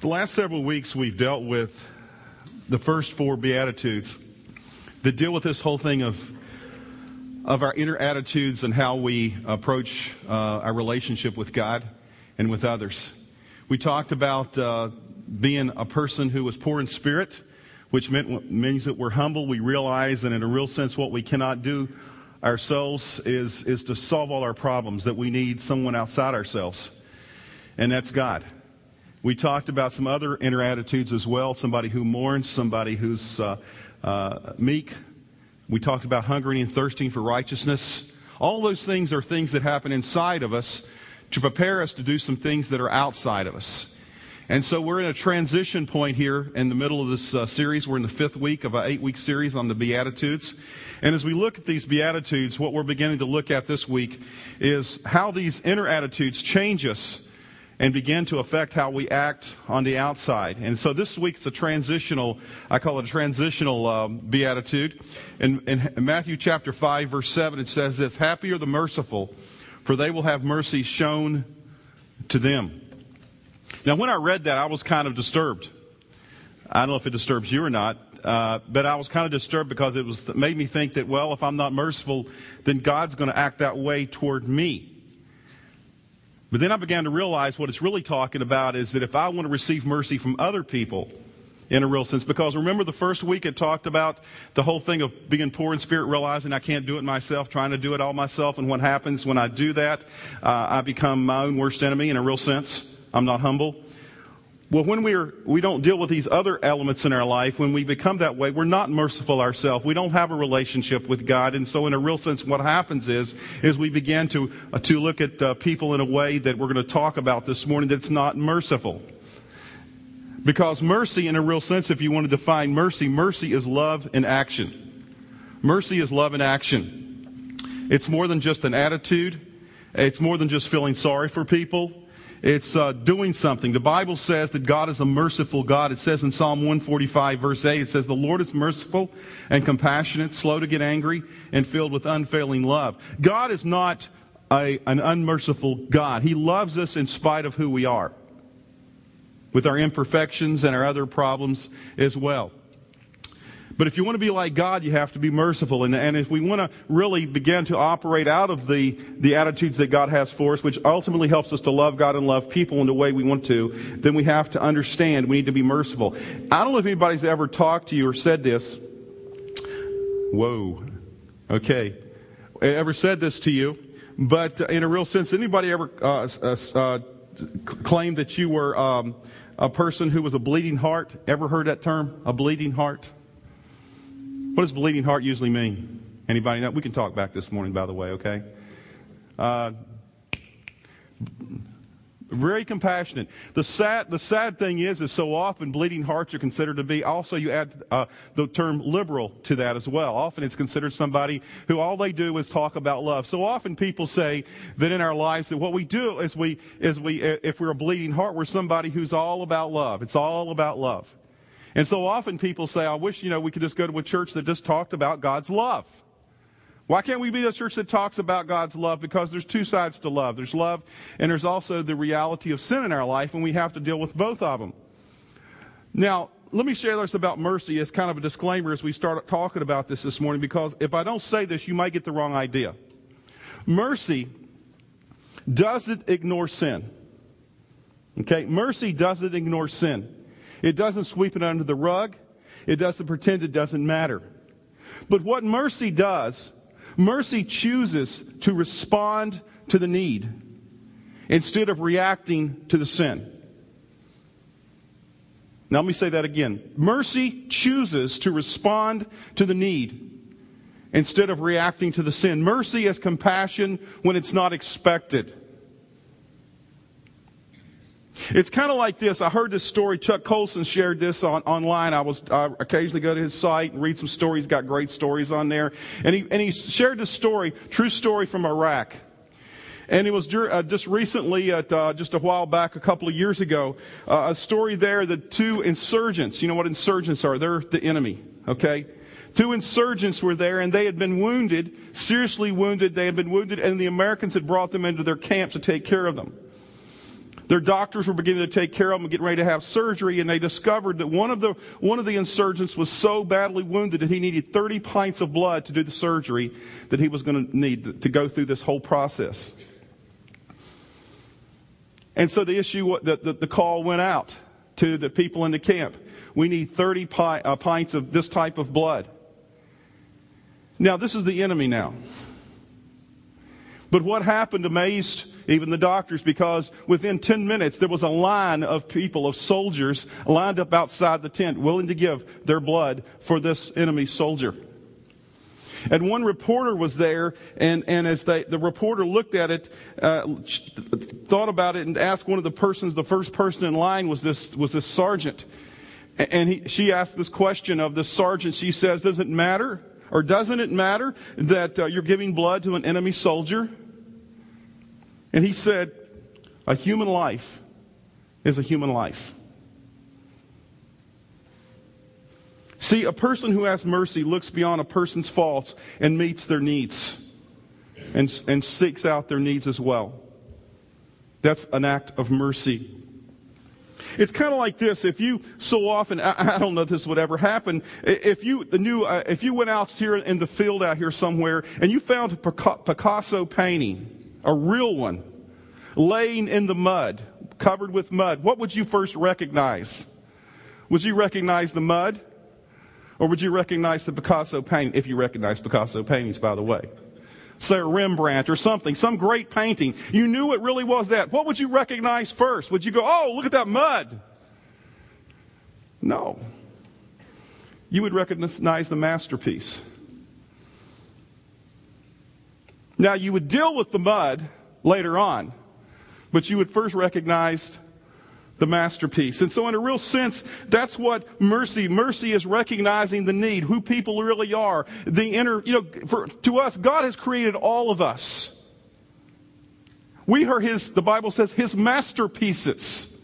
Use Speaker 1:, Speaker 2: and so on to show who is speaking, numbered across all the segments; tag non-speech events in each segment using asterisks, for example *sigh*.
Speaker 1: The last several weeks, we've dealt with the first four Beatitudes that deal with this whole thing of, of our inner attitudes and how we approach uh, our relationship with God and with others. We talked about uh, being a person who was poor in spirit, which meant, means that we're humble. We realize that in a real sense, what we cannot do ourselves is, is to solve all our problems, that we need someone outside ourselves, and that's God. We talked about some other inner attitudes as well somebody who mourns, somebody who's uh, uh, meek. We talked about hungering and thirsting for righteousness. All those things are things that happen inside of us to prepare us to do some things that are outside of us. And so we're in a transition point here in the middle of this uh, series. We're in the fifth week of an eight week series on the Beatitudes. And as we look at these Beatitudes, what we're beginning to look at this week is how these inner attitudes change us and begin to affect how we act on the outside. And so this week's a transitional, I call it a transitional um, beatitude. In, in Matthew chapter 5, verse 7, it says this Happy are the merciful, for they will have mercy shown to them. Now, when I read that, I was kind of disturbed. I don't know if it disturbs you or not, uh, but I was kind of disturbed because it was it made me think that, well, if I'm not merciful, then God's going to act that way toward me. But then I began to realize what it's really talking about is that if I want to receive mercy from other people, in a real sense. Because remember the first week it talked about the whole thing of being poor in spirit, realizing I can't do it myself, trying to do it all myself. And what happens when I do that, uh, I become my own worst enemy in a real sense. I'm not humble. Well, when we're, we don't deal with these other elements in our life, when we become that way, we're not merciful ourselves. We don't have a relationship with God. And so in a real sense, what happens is, is we begin to, uh, to look at uh, people in a way that we're going to talk about this morning that's not merciful. Because mercy, in a real sense, if you want to define mercy, mercy is love in action. Mercy is love in action. It's more than just an attitude. It's more than just feeling sorry for people. It's uh, doing something. The Bible says that God is a merciful God. It says in Psalm 145, verse 8, it says, The Lord is merciful and compassionate, slow to get angry, and filled with unfailing love. God is not a, an unmerciful God. He loves us in spite of who we are, with our imperfections and our other problems as well. But if you want to be like God, you have to be merciful. And, and if we want to really begin to operate out of the, the attitudes that God has for us, which ultimately helps us to love God and love people in the way we want to, then we have to understand we need to be merciful. I don't know if anybody's ever talked to you or said this. Whoa. Okay. Ever said this to you? But in a real sense, anybody ever uh, uh, uh, claimed that you were um, a person who was a bleeding heart? Ever heard that term? A bleeding heart? What does bleeding heart usually mean? Anybody know? We can talk back this morning, by the way, okay? Uh, very compassionate. The sad, the sad thing is, is so often bleeding hearts are considered to be. Also, you add uh, the term liberal to that as well. Often it's considered somebody who all they do is talk about love. So often people say that in our lives that what we do is we is we if we're a bleeding heart, we're somebody who's all about love. It's all about love. And so often people say, I wish, you know, we could just go to a church that just talked about God's love. Why can't we be a church that talks about God's love? Because there's two sides to love. There's love, and there's also the reality of sin in our life, and we have to deal with both of them. Now, let me share this about mercy as kind of a disclaimer as we start talking about this this morning, because if I don't say this, you might get the wrong idea. Mercy doesn't ignore sin. Okay? Mercy doesn't ignore sin. It doesn't sweep it under the rug. It doesn't pretend it doesn't matter. But what mercy does, mercy chooses to respond to the need instead of reacting to the sin. Now, let me say that again. Mercy chooses to respond to the need instead of reacting to the sin. Mercy is compassion when it's not expected. It's kind of like this. I heard this story. Chuck Colson shared this on, online. I was I occasionally go to his site and read some stories. He's got great stories on there. And he, and he shared this story, true story from Iraq. And it was uh, just recently, at, uh, just a while back, a couple of years ago, uh, a story there that two insurgents, you know what insurgents are? They're the enemy, okay? Two insurgents were there and they had been wounded, seriously wounded. They had been wounded and the Americans had brought them into their camp to take care of them. Their doctors were beginning to take care of them and getting ready to have surgery, and they discovered that one of the, one of the insurgents was so badly wounded that he needed 30 pints of blood to do the surgery that he was going to need to go through this whole process. And so the issue, the, the, the call went out to the people in the camp. We need 30 pi, uh, pints of this type of blood. Now, this is the enemy now. But what happened amazed even the doctors, because within 10 minutes there was a line of people, of soldiers, lined up outside the tent, willing to give their blood for this enemy soldier. And one reporter was there, and, and as they, the reporter looked at it, uh, thought about it, and asked one of the persons, the first person in line was this, was this sergeant. And he, she asked this question of the sergeant. She says, Does it matter, or doesn't it matter that uh, you're giving blood to an enemy soldier? And he said, A human life is a human life. See, a person who has mercy looks beyond a person's faults and meets their needs and, and seeks out their needs as well. That's an act of mercy. It's kind of like this. If you so often, *laughs* I, I, don't know if this would ever happen. If you knew, uh, if you went out here in the field out here somewhere and you found a Picasso painting, a real one, laying in the mud, covered with mud, what would you first recognize? Would you recognize the mud? Or would you recognize the Picasso painting, if you recognize Picasso paintings, by the way? Say a Rembrandt or something, some great painting. You knew it really was that. What would you recognize first? Would you go, oh, look at that mud? No. You would recognize the masterpiece. Now, you would deal with the mud later on, but you would first recognize the masterpiece. And so, in a real sense, that's what mercy. Mercy is recognizing the need, who people really are, the inner. You know, for, to us, God has created all of us. We are His. The Bible says His masterpieces.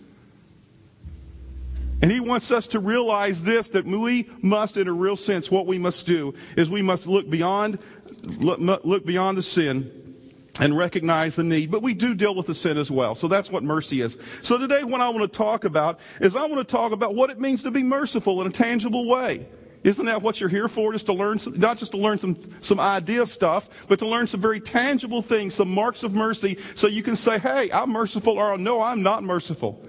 Speaker 1: And he wants us to realize this that we must, in a real sense, what we must do is we must look beyond, look, beyond the sin and recognize the need. But we do deal with the sin as well. So that's what mercy is. So today, what I want to talk about is I want to talk about what it means to be merciful in a tangible way. Isn't that what you're here for? Just to learn, some, not just to learn some, some idea stuff, but to learn some very tangible things, some marks of mercy, so you can say, hey, I'm merciful, or no, I'm not merciful.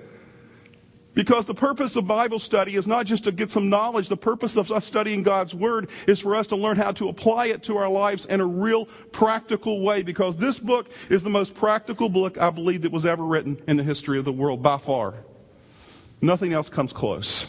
Speaker 1: Because the purpose of Bible study is not just to get some knowledge. The purpose of us studying God's Word is for us to learn how to apply it to our lives in a real practical way. Because this book is the most practical book I believe that was ever written in the history of the world by far. Nothing else comes close.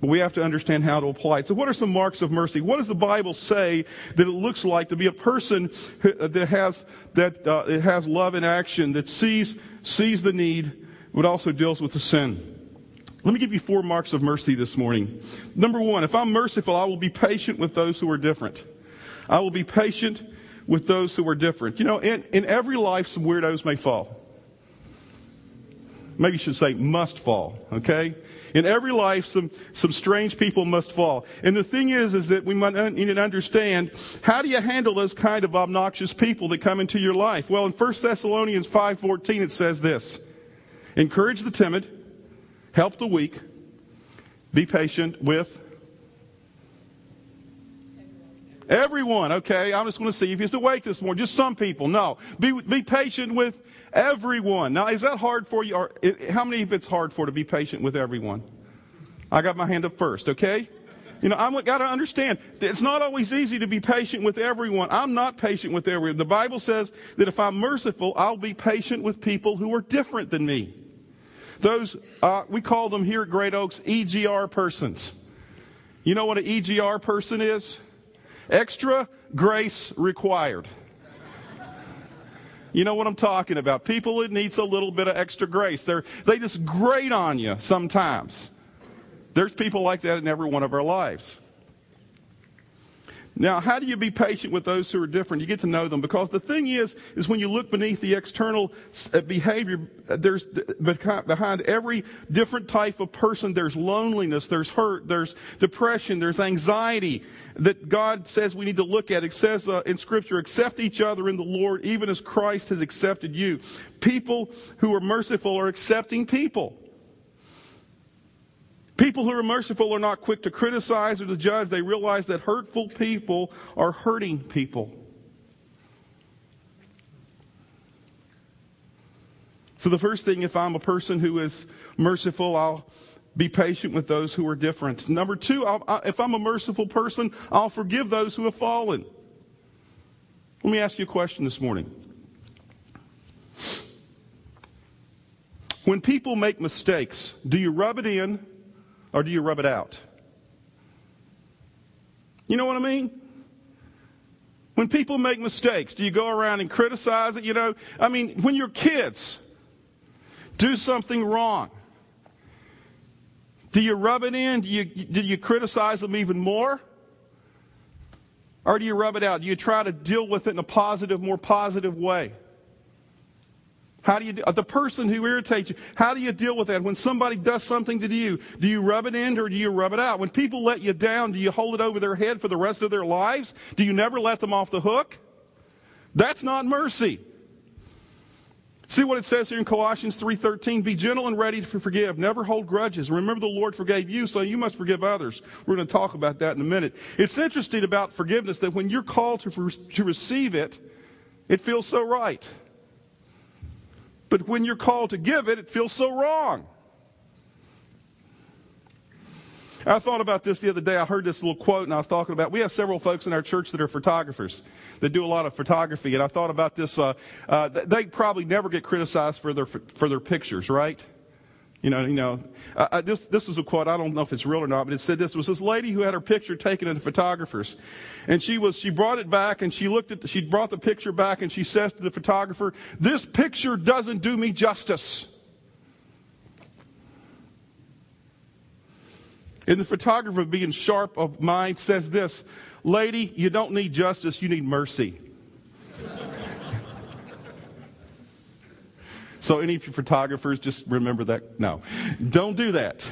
Speaker 1: But we have to understand how to apply it. So, what are some marks of mercy? What does the Bible say that it looks like to be a person that has that uh, it has love in action, that sees sees the need, but also deals with the sin? Let me give you four marks of mercy this morning. Number one, if I'm merciful, I will be patient with those who are different. I will be patient with those who are different. You know, in, in every life, some weirdos may fall. Maybe you should say must fall, okay? In every life, some, some strange people must fall. And the thing is, is that we might need to understand, how do you handle those kind of obnoxious people that come into your life? Well, in 1 Thessalonians 5.14, it says this. Encourage the timid, Help the weak. Be patient with everyone. Okay, I'm just going to see if he's awake this morning. Just some people. No. Be, be patient with everyone. Now, is that hard for you? Or how many of it's hard for to be patient with everyone? I got my hand up first, okay? You know, I've got to understand it's not always easy to be patient with everyone. I'm not patient with everyone. The Bible says that if I'm merciful, I'll be patient with people who are different than me. Those, uh, we call them here at Great Oaks EGR persons. You know what an EGR person is? Extra grace required. You know what I'm talking about. People that needs a little bit of extra grace. They're, they just grate on you sometimes. There's people like that in every one of our lives. Now, how do you be patient with those who are different? You get to know them because the thing is, is when you look beneath the external uh, behavior, uh, there's behind every different type of person, there's loneliness, there's hurt, there's depression, there's anxiety that God says we need to look at. It says uh, in Scripture, accept each other in the Lord, even as Christ has accepted you. People who are merciful are accepting people. People who are merciful are not quick to criticize or to judge. They realize that hurtful people are hurting people. So, the first thing, if I'm a person who is merciful, I'll be patient with those who are different. Number two, I, if I'm a merciful person, I'll forgive those who have fallen. Let me ask you a question this morning. When people make mistakes, do you rub it in or do you rub it out? You know what I mean? When people make mistakes, do you go around and criticize it? You know, I mean, when your kids do something wrong, do you rub it in? Do you, do you criticize them even more? Or do you rub it out? Do you try to deal with it in a positive, more positive way? How do you, uh, the person who irritates you, how do you deal with that? When somebody does something to you, do you rub it in or do you rub it out? When people let you down, do you hold it over their head for the rest of their lives? Do you never let them off the hook? That's not mercy. See what it says here in Colossians 3:13, be gentle and ready to forgive, never hold grudges. Remember the Lord forgave you, so you must forgive others. We're going to talk about that in a minute. It's interesting about forgiveness that when you're called to, to receive it, it feels so right. But when you're called to give it, it feels so wrong. I thought about this the other day. I heard this little quote and I was talking about, we have several folks in our church that are photographers that do a lot of photography. And I thought about this, uh, uh, they probably never get criticized for their, for their pictures, right? You know, you know. This this was a quote. I don't know if it's real or not, but it said this it was this lady who had her picture taken in the photographers, and she was she brought it back and she looked at the, she brought the picture back and she says to the photographer, "This picture doesn't do me justice." And the photographer, being sharp of mind, says this, "Lady, you don't need justice; you need mercy." So, any of you photographers, just remember that. No, don't do that.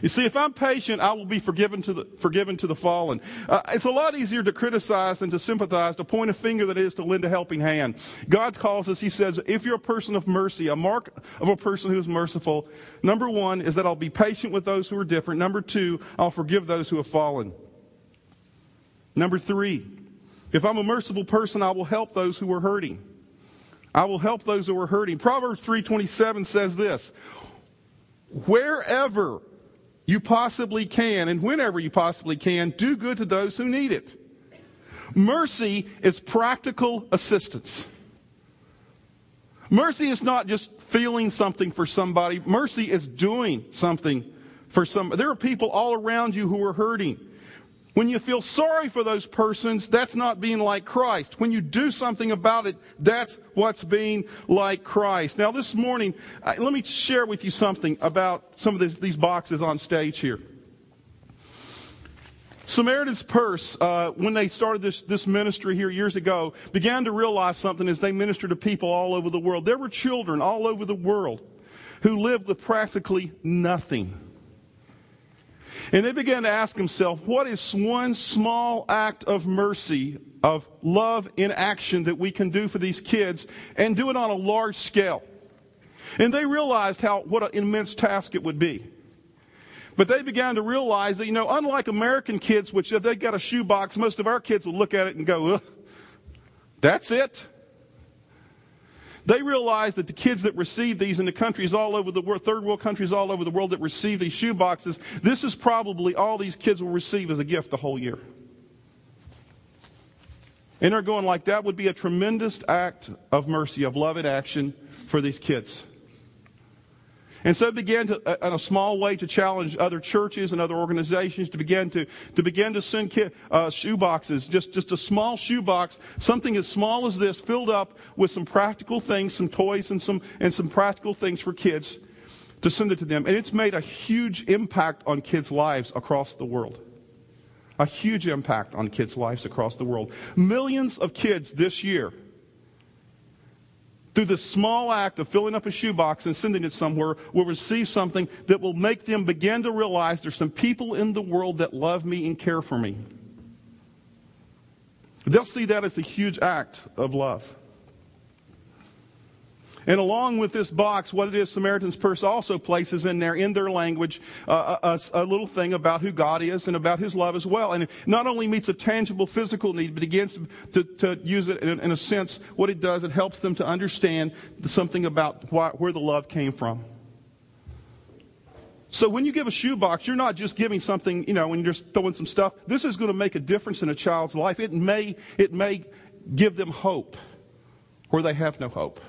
Speaker 1: You see, if I'm patient, I will be forgiven to the, forgiven to the fallen. Uh, it's a lot easier to criticize than to sympathize, to point a finger than it is to lend a helping hand. God calls us, He says, if you're a person of mercy, a mark of a person who is merciful, number one is that I'll be patient with those who are different. Number two, I'll forgive those who have fallen. Number three, if I'm a merciful person, I will help those who are hurting. I will help those who are hurting. Proverbs 3:27 says this: Wherever you possibly can and whenever you possibly can, do good to those who need it. Mercy is practical assistance. Mercy is not just feeling something for somebody. Mercy is doing something for somebody. There are people all around you who are hurting. When you feel sorry for those persons, that's not being like Christ. When you do something about it, that's what's being like Christ. Now, this morning, let me share with you something about some of this, these boxes on stage here. Samaritan's Purse, uh, when they started this, this ministry here years ago, began to realize something as they ministered to people all over the world. There were children all over the world who lived with practically nothing. And they began to ask themselves, what is one small act of mercy, of love in action that we can do for these kids and do it on a large scale? And they realized how, what an immense task it would be. But they began to realize that, you know, unlike American kids, which if they got a shoebox, most of our kids will look at it and go, that's it. They realized that the kids that receive these in the countries all over the world, third world countries all over the world that receive these shoe boxes, this is probably all these kids will receive as a gift the whole year. And they're going like that would be a tremendous act of mercy, of love and action for these kids. And so it began to, uh, in a small way to challenge other churches and other organizations to begin to, to begin to send kid, uh, shoe boxes, just, just a small shoe box, something as small as this, filled up with some practical things, some toys and some, and some practical things for kids to send it to them. And it's made a huge impact on kids' lives across the world. a huge impact on kids' lives across the world. Millions of kids this year, through the small act of filling up a shoebox and sending it somewhere, will receive something that will make them begin to realize there's some people in the world that love me and care for me. They'll see that as a huge act of love. And along with this box, what it is, Samaritan's Purse also places in there, in their language, uh, a, a, little thing about who God is and about His love as well. And it not only meets a tangible physical need, but begins to, to, use it in, in, a sense. What it does, it helps them to understand something about why, where the love came from. So when you give a shoebox, you're not just giving something, you know, when you're just throwing some stuff. This is going to make a difference in a child's life. It may, it may give them hope where they have no hope.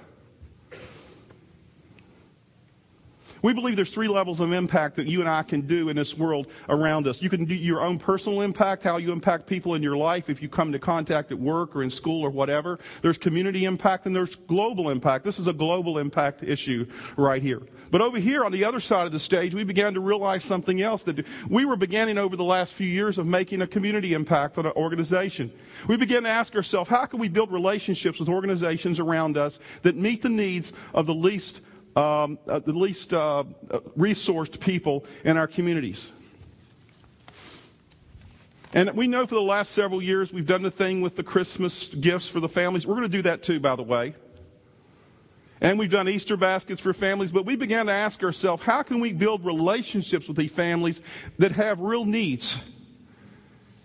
Speaker 1: We believe there's three levels of impact that you and I can do in this world around us. You can do your own personal impact, how you impact people in your life if you come into contact at work or in school or whatever. There's community impact and there's global impact. This is a global impact issue right here. But over here on the other side of the stage, we began to realize something else that we were beginning over the last few years of making a community impact on an organization. We began to ask ourselves, how can we build relationships with organizations around us that meet the needs of the least um, uh, the least uh, resourced people in our communities. And we know for the last several years we've done the thing with the Christmas gifts for the families. We're going to do that too, by the way. And we've done Easter baskets for families, but we began to ask ourselves how can we build relationships with these families that have real needs?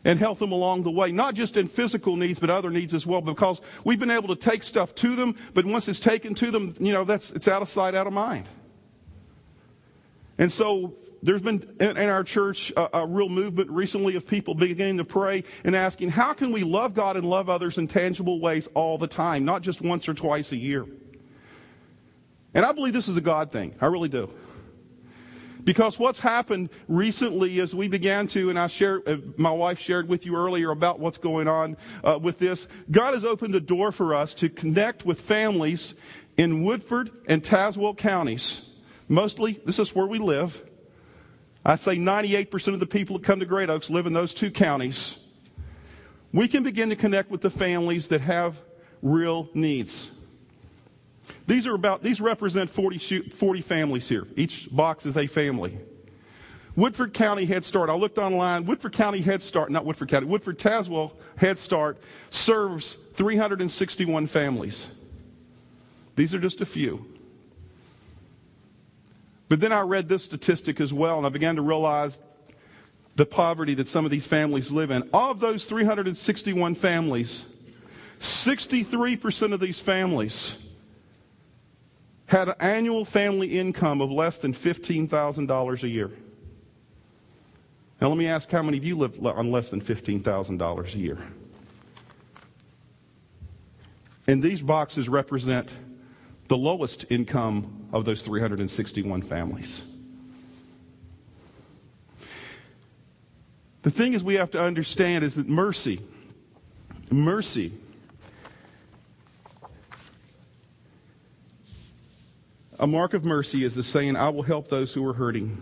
Speaker 1: And help them along the way, not just in physical needs, but other needs as well, because we've been able to take stuff to them, but once it's taken to them, you know, that's, it's out of sight, out of mind. And so there's been in, our church a, a, real movement recently of people beginning to pray and asking, how can we love God and love others in tangible ways all the time, not just once or twice a year? And I believe this is a God thing. I really do. Because what's happened recently is we began to, and I shared, uh, my wife shared with you earlier about what's going on uh, with this. God has opened a door for us to connect with families in Woodford and Tazewell counties. Mostly, this is where we live. I say 98% of the people that come to Great Oaks live in those two counties. We can begin to connect with the families that have real needs. These are about, these represent 40, 40 families here. Each box is a family. Woodford County Head Start. I looked online. Woodford County Head Start, not Woodford County, Woodford Tazewell Head Start serves 361 families. These are just a few. But then I read this statistic as well, and I began to realize the poverty that some of these families live in. Of those 361 families, 63% of these families had an annual family income of less than $15,000 a year. Now, let me ask how many of you live on less than $15,000 a year? And these boxes represent the lowest income of those 361 families. The thing is, we have to understand is that mercy, mercy A mark of mercy is the saying, I will help those who are hurting.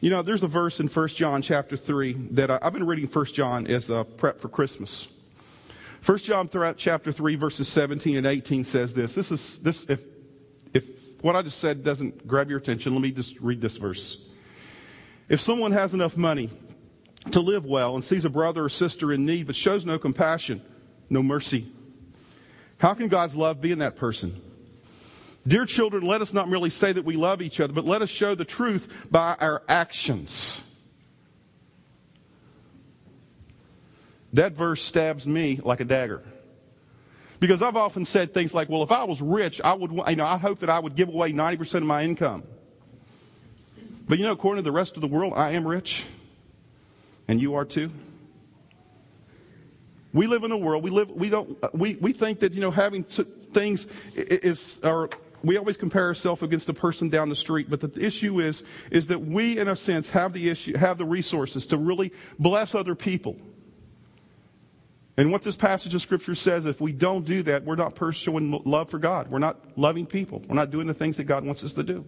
Speaker 1: You know, there's a verse in 1 John chapter 3 that I, have been reading 1 John as a prep for Christmas. 1 John chapter 3 verses 17 and 18 says this. This is this if if what I just said doesn't grab your attention, let me just read this verse. If someone has enough money to live well and sees a brother or sister in need but shows no compassion, no mercy, how can God's love be in that person? Dear children, let us not merely say that we love each other, but let us show the truth by our actions. That verse stabs me like a dagger. Because I've often said things like, well, if I was rich, I would, you know, I hope that I would give away 90% of my income. But you know, according to the rest of the world, I am rich. And you are too. We live in a world, we live, we don't, uh, we, we think that, you know, having things is, or we always compare ourselves against a person down the street, but the issue is, is that we, in a sense, have the issue, have the resources to really bless other people. And what this passage of scripture says, if we don't do that, we're not showing love for God. We're not loving people. We're not doing the things that God wants us to do.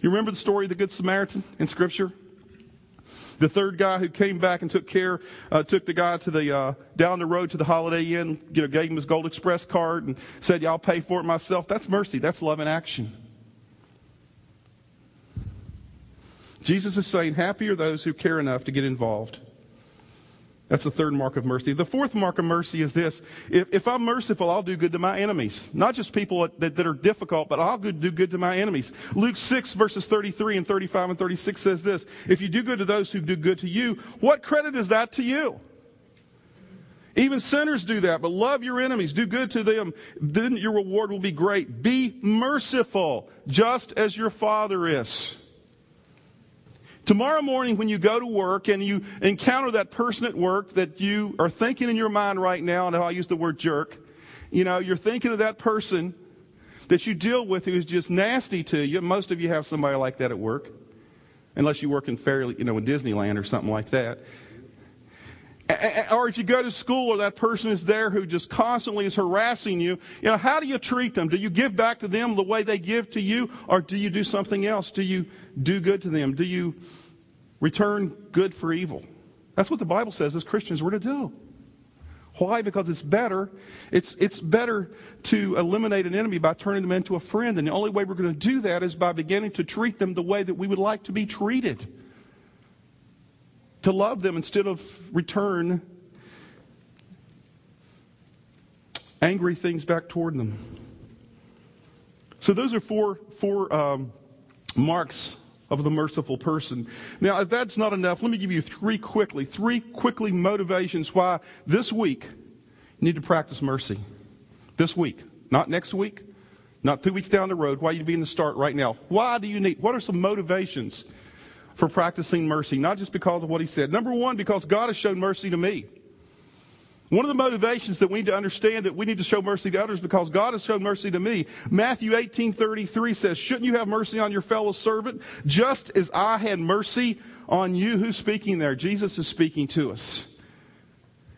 Speaker 1: You remember the story of the Good Samaritan in scripture? The third guy who came back and took care, uh, took the guy to the uh, down the road to the Holiday Inn, you know, gave him his Gold Express card and said, "Yeah, I'll pay for it myself." That's mercy. That's love in action. Jesus is saying, "Happy are those who care enough to get involved." That's the third mark of mercy. The fourth mark of mercy is this. If, if I'm merciful, I'll do good to my enemies. Not just people that, that are difficult, but I'll do good to my enemies. Luke 6 verses 33 and 35 and 36 says this. If you do good to those who do good to you, what credit is that to you? Even sinners do that, but love your enemies, do good to them, then your reward will be great. Be merciful, just as your Father is. Tomorrow morning, when you go to work and you encounter that person at work that you are thinking in your mind right now, and I use the word jerk, you know, you're thinking of that person that you deal with who is just nasty to you. Most of you have somebody like that at work, unless you work in fairly, you know, in Disneyland or something like that. Or if you go to school or that person is there who just constantly is harassing you, you know, how do you treat them? Do you give back to them the way they give to you? Or do you do something else? Do you do good to them? Do you Return good for evil. That's what the Bible says as Christians we're to do. Why? Because it's better. It's, it's better to eliminate an enemy by turning them into a friend. And the only way we're going to do that is by beginning to treat them the way that we would like to be treated. To love them instead of return angry things back toward them. So those are four, four um, marks of the merciful person. Now, if that's not enough, let me give you three quickly, three quickly motivations why this week you need to practice mercy. This week, not next week, not two weeks down the road, why you begin to start right now. Why do you need, what are some motivations for practicing mercy? Not just because of what he said. Number one, because God has shown mercy to me. One of the motivations that we need to understand that we need to show mercy to others because God has shown mercy to me. Matthew 18:33 says, "Shouldn't you have mercy on your fellow servant just as I had mercy on you?" Who's speaking there? Jesus is speaking to us.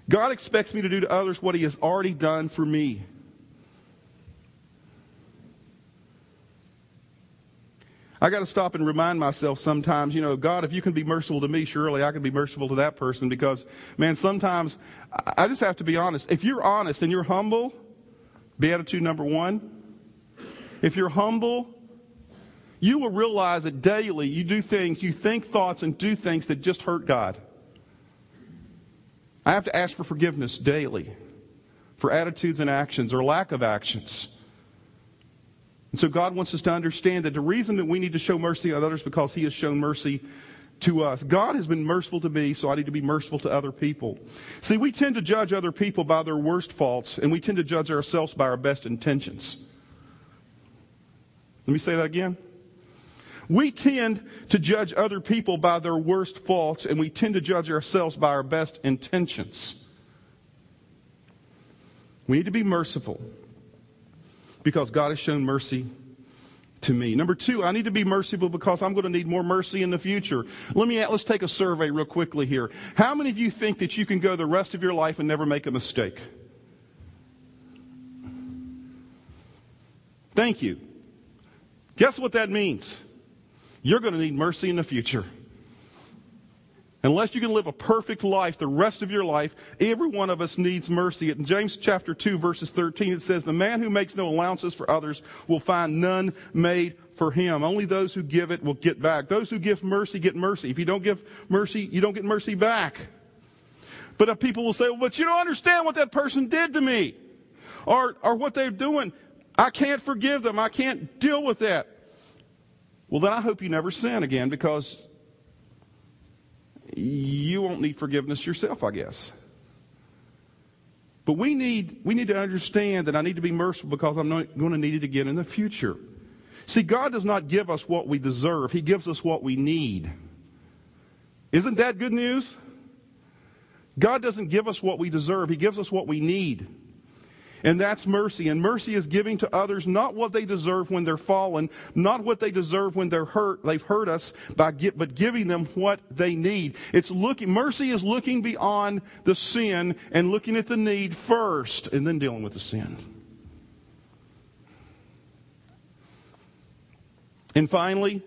Speaker 1: God expects me to do to others what he has already done for me. I got to stop and remind myself sometimes, you know, God, if you can be merciful to me, surely I can be merciful to that person because, man, sometimes I just have to be honest. If you're honest and you're humble, beatitude number one, if you're humble, you will realize that daily you do things, you think thoughts and do things that just hurt God. I have to ask for forgiveness daily for attitudes and actions or lack of actions and so God wants us to understand that the reason that we need to show mercy on others because He has shown mercy to us. God has been merciful to me, so I need to be merciful to other people. See, we tend to judge other people by their worst faults, and we tend to judge ourselves by our best intentions. Let me say that again. We tend to judge other people by their worst faults, and we tend to judge ourselves by our best intentions. We need to be merciful because God has shown mercy to me. Number two, I need to be merciful because I'm going to need more mercy in the future. Let me let's take a survey real quickly here. How many of you think that you can go the rest of your life and never make a mistake? Thank you. Guess what that means? You're going to need mercy in the future. Unless you can live a perfect life the rest of your life, every one of us needs mercy. In James chapter 2 verses 13 it says, the man who makes no allowances for others will find none made for him. Only those who give it will get back. Those who give mercy get mercy. If you don't give mercy, you don't get mercy back. But people will say, well, but you don't understand what that person did to me. Or, or what they're doing. I can't forgive them. I can't deal with that. Well, then I hope you never sin again because you won't need forgiveness yourself, I guess. But we need, we need to understand that I need to be merciful because I'm not going to need it again in the future. See, God does not give us what we deserve, He gives us what we need. Isn't that good news? God doesn't give us what we deserve, He gives us what we need. And that's mercy. And mercy is giving to others not what they deserve when they're fallen, not what they deserve when they're hurt, they've hurt us, by get, but giving them what they need. It's looking, mercy is looking beyond the sin and looking at the need first and then dealing with the sin. And finally,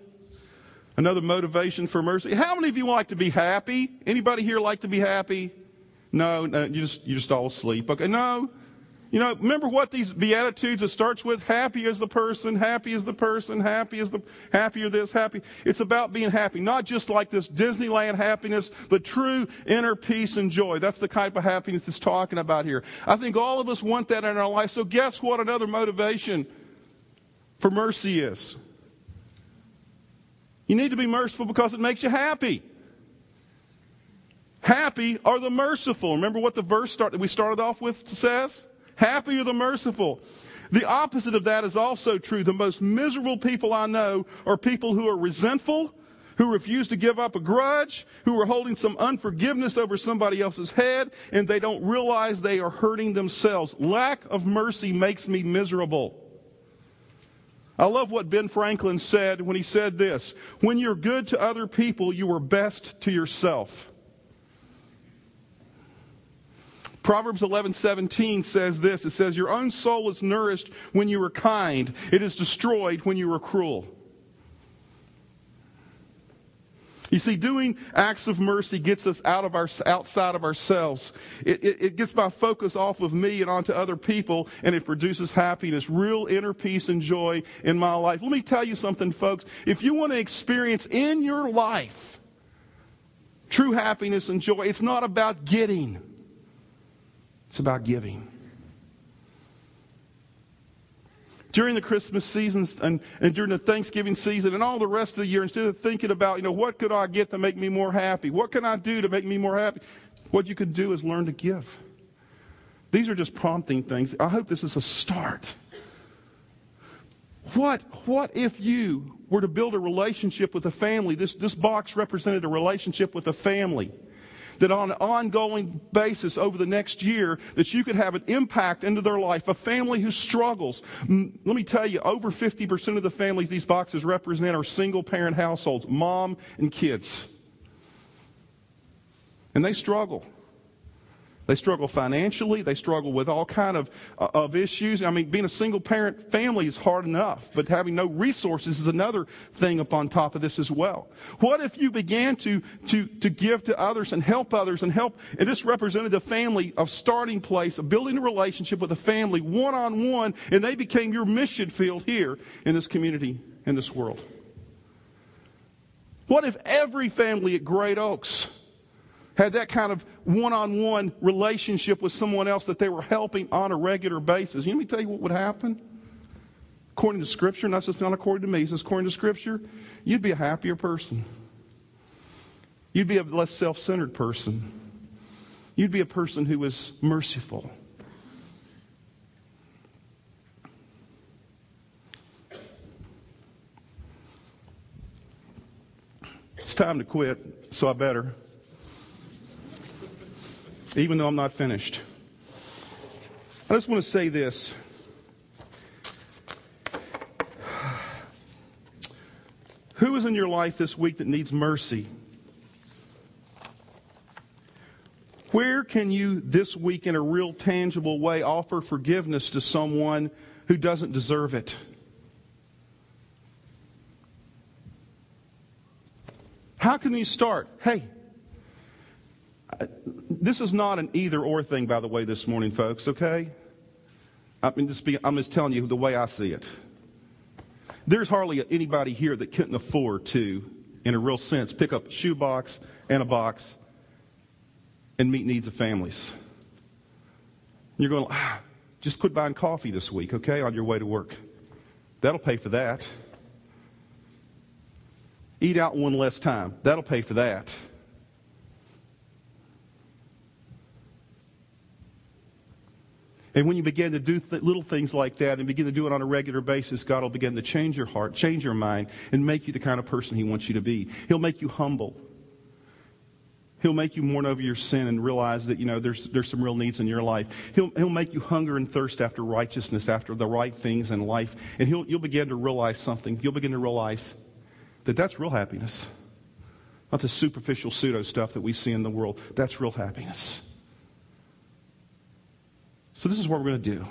Speaker 1: Another motivation for mercy. How many of you like to be happy? Anybody here like to be happy? No, no, you just you just all asleep. Okay, no. You know, remember what these beatitudes it starts with? Happy is the person, happy is the person, happy is the happier this, happy. It's about being happy, not just like this Disneyland happiness, but true inner peace and joy. That's the type of happiness it's talking about here. I think all of us want that in our life. So guess what another motivation for mercy is? You need to be merciful because it makes you happy. Happy are the merciful. Remember what the verse start, that we started off with says? Happy are the merciful. The opposite of that is also true. The most miserable people I know are people who are resentful, who refuse to give up a grudge, who are holding some unforgiveness over somebody else's head, and they don't realize they are hurting themselves. Lack of mercy makes me miserable. I love what Ben Franklin said when he said this When you're good to other people, you are best to yourself. Proverbs 11:17 says this. It says, "Your own soul is nourished when you are kind; it is destroyed when you are cruel." You see, doing acts of mercy gets us out of our, outside of ourselves. It, it, it, gets my focus off of me and onto other people, and it produces happiness, real inner peace and joy in my life. Let me tell you something, folks. If you want to experience in your life true happiness and joy, it's not about getting. It's about giving. During the Christmas season and, and during the Thanksgiving season and all the rest of the year, instead of thinking about, you know, what could I get to make me more happy? What can I do to make me more happy? What you can do is learn to give. These are just prompting things. I hope this is a start. What, what if you were to build a relationship with a family? This, this box represented a relationship with a family that on an ongoing basis over the next year that you could have an impact into their life. A family who struggles. Let me tell you over 50% of the families these boxes represent are single parent households mom and kids. And they struggle they struggle financially. They struggle with all kind of, uh, of issues. I mean, being a single parent family is hard enough, but having no resources is another thing upon top of this as well. What if you began to, to, to give to others and help others and help, and this represented the family of starting place, of building a relationship with a family one on one, and they became your mission field here in this community, in this world? What if every family at Great Oaks had that kind of one on one relationship with someone else that they were helping on a regular basis. You let me tell you what would happen? According to Scripture, not just not according to me, it's according to Scripture, you'd be a happier person. You'd be a less self centered person. You'd be a person who was merciful. It's time to quit, so I better even though I'm not finished. I just want to say this. Who is in your life this week that needs mercy? Where can you this week, in a real tangible way, offer forgiveness to someone who doesn't deserve it? How can you start? Hey, this is not an either or thing, by the way, this morning, folks, okay? I mean, just be, I'm just telling you the way I see it. There's hardly anybody here that couldn't afford to, in a real sense, pick up a shoebox and a box and meet needs of families. you're going, ah, just quit buying coffee this week, okay, on your way to work. That'll pay for that. Eat out one less time. That'll pay for that. And when you begin to do th- little things like that and begin to do it on a regular basis, God will begin to change your heart, change your mind, and make you the kind of person He wants you to be. He'll make you humble. He'll make you mourn over your sin and realize that, you know, there's, there's some real needs in your life. He'll, he'll make you hunger and thirst after righteousness, after the right things in life. And he'll, you'll begin to realize something. You'll begin to realize that that's real happiness. Not the superficial pseudo stuff that we see in the world. That's real happiness. So, this is what we're going to do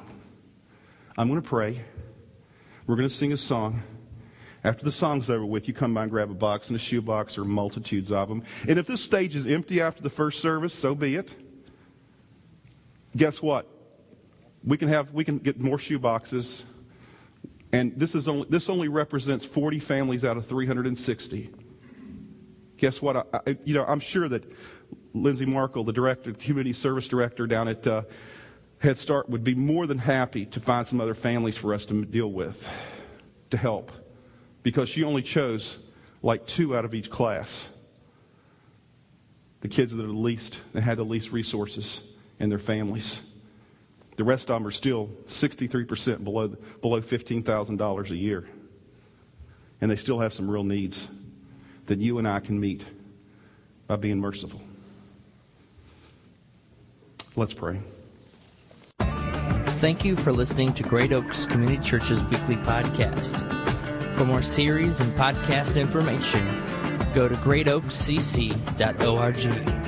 Speaker 1: I'm going to pray. We're going to sing a song. After the song's over with, you come by and grab a box and a shoebox or multitudes of them. And if this stage is empty after the first service, so be it. Guess what? We can have we can get more shoe boxes. And this is only this only represents 40 families out of 360. Guess what? I, I, you know, I'm sure that Lindsay Markle, the director, the community service director down at uh, Head Start, would be more than happy to find some other families for us to deal with, to help, because she only chose like two out of each class. The kids that are the least, that had the least resources in their families. The rest of them are still 63% below, below $15,000 a year. And they still have some real needs that you and I can meet by being merciful. Let's pray.
Speaker 2: Thank you for listening to Great Oaks Community Church's weekly podcast. For more series and podcast information, go to greatoakscc.org.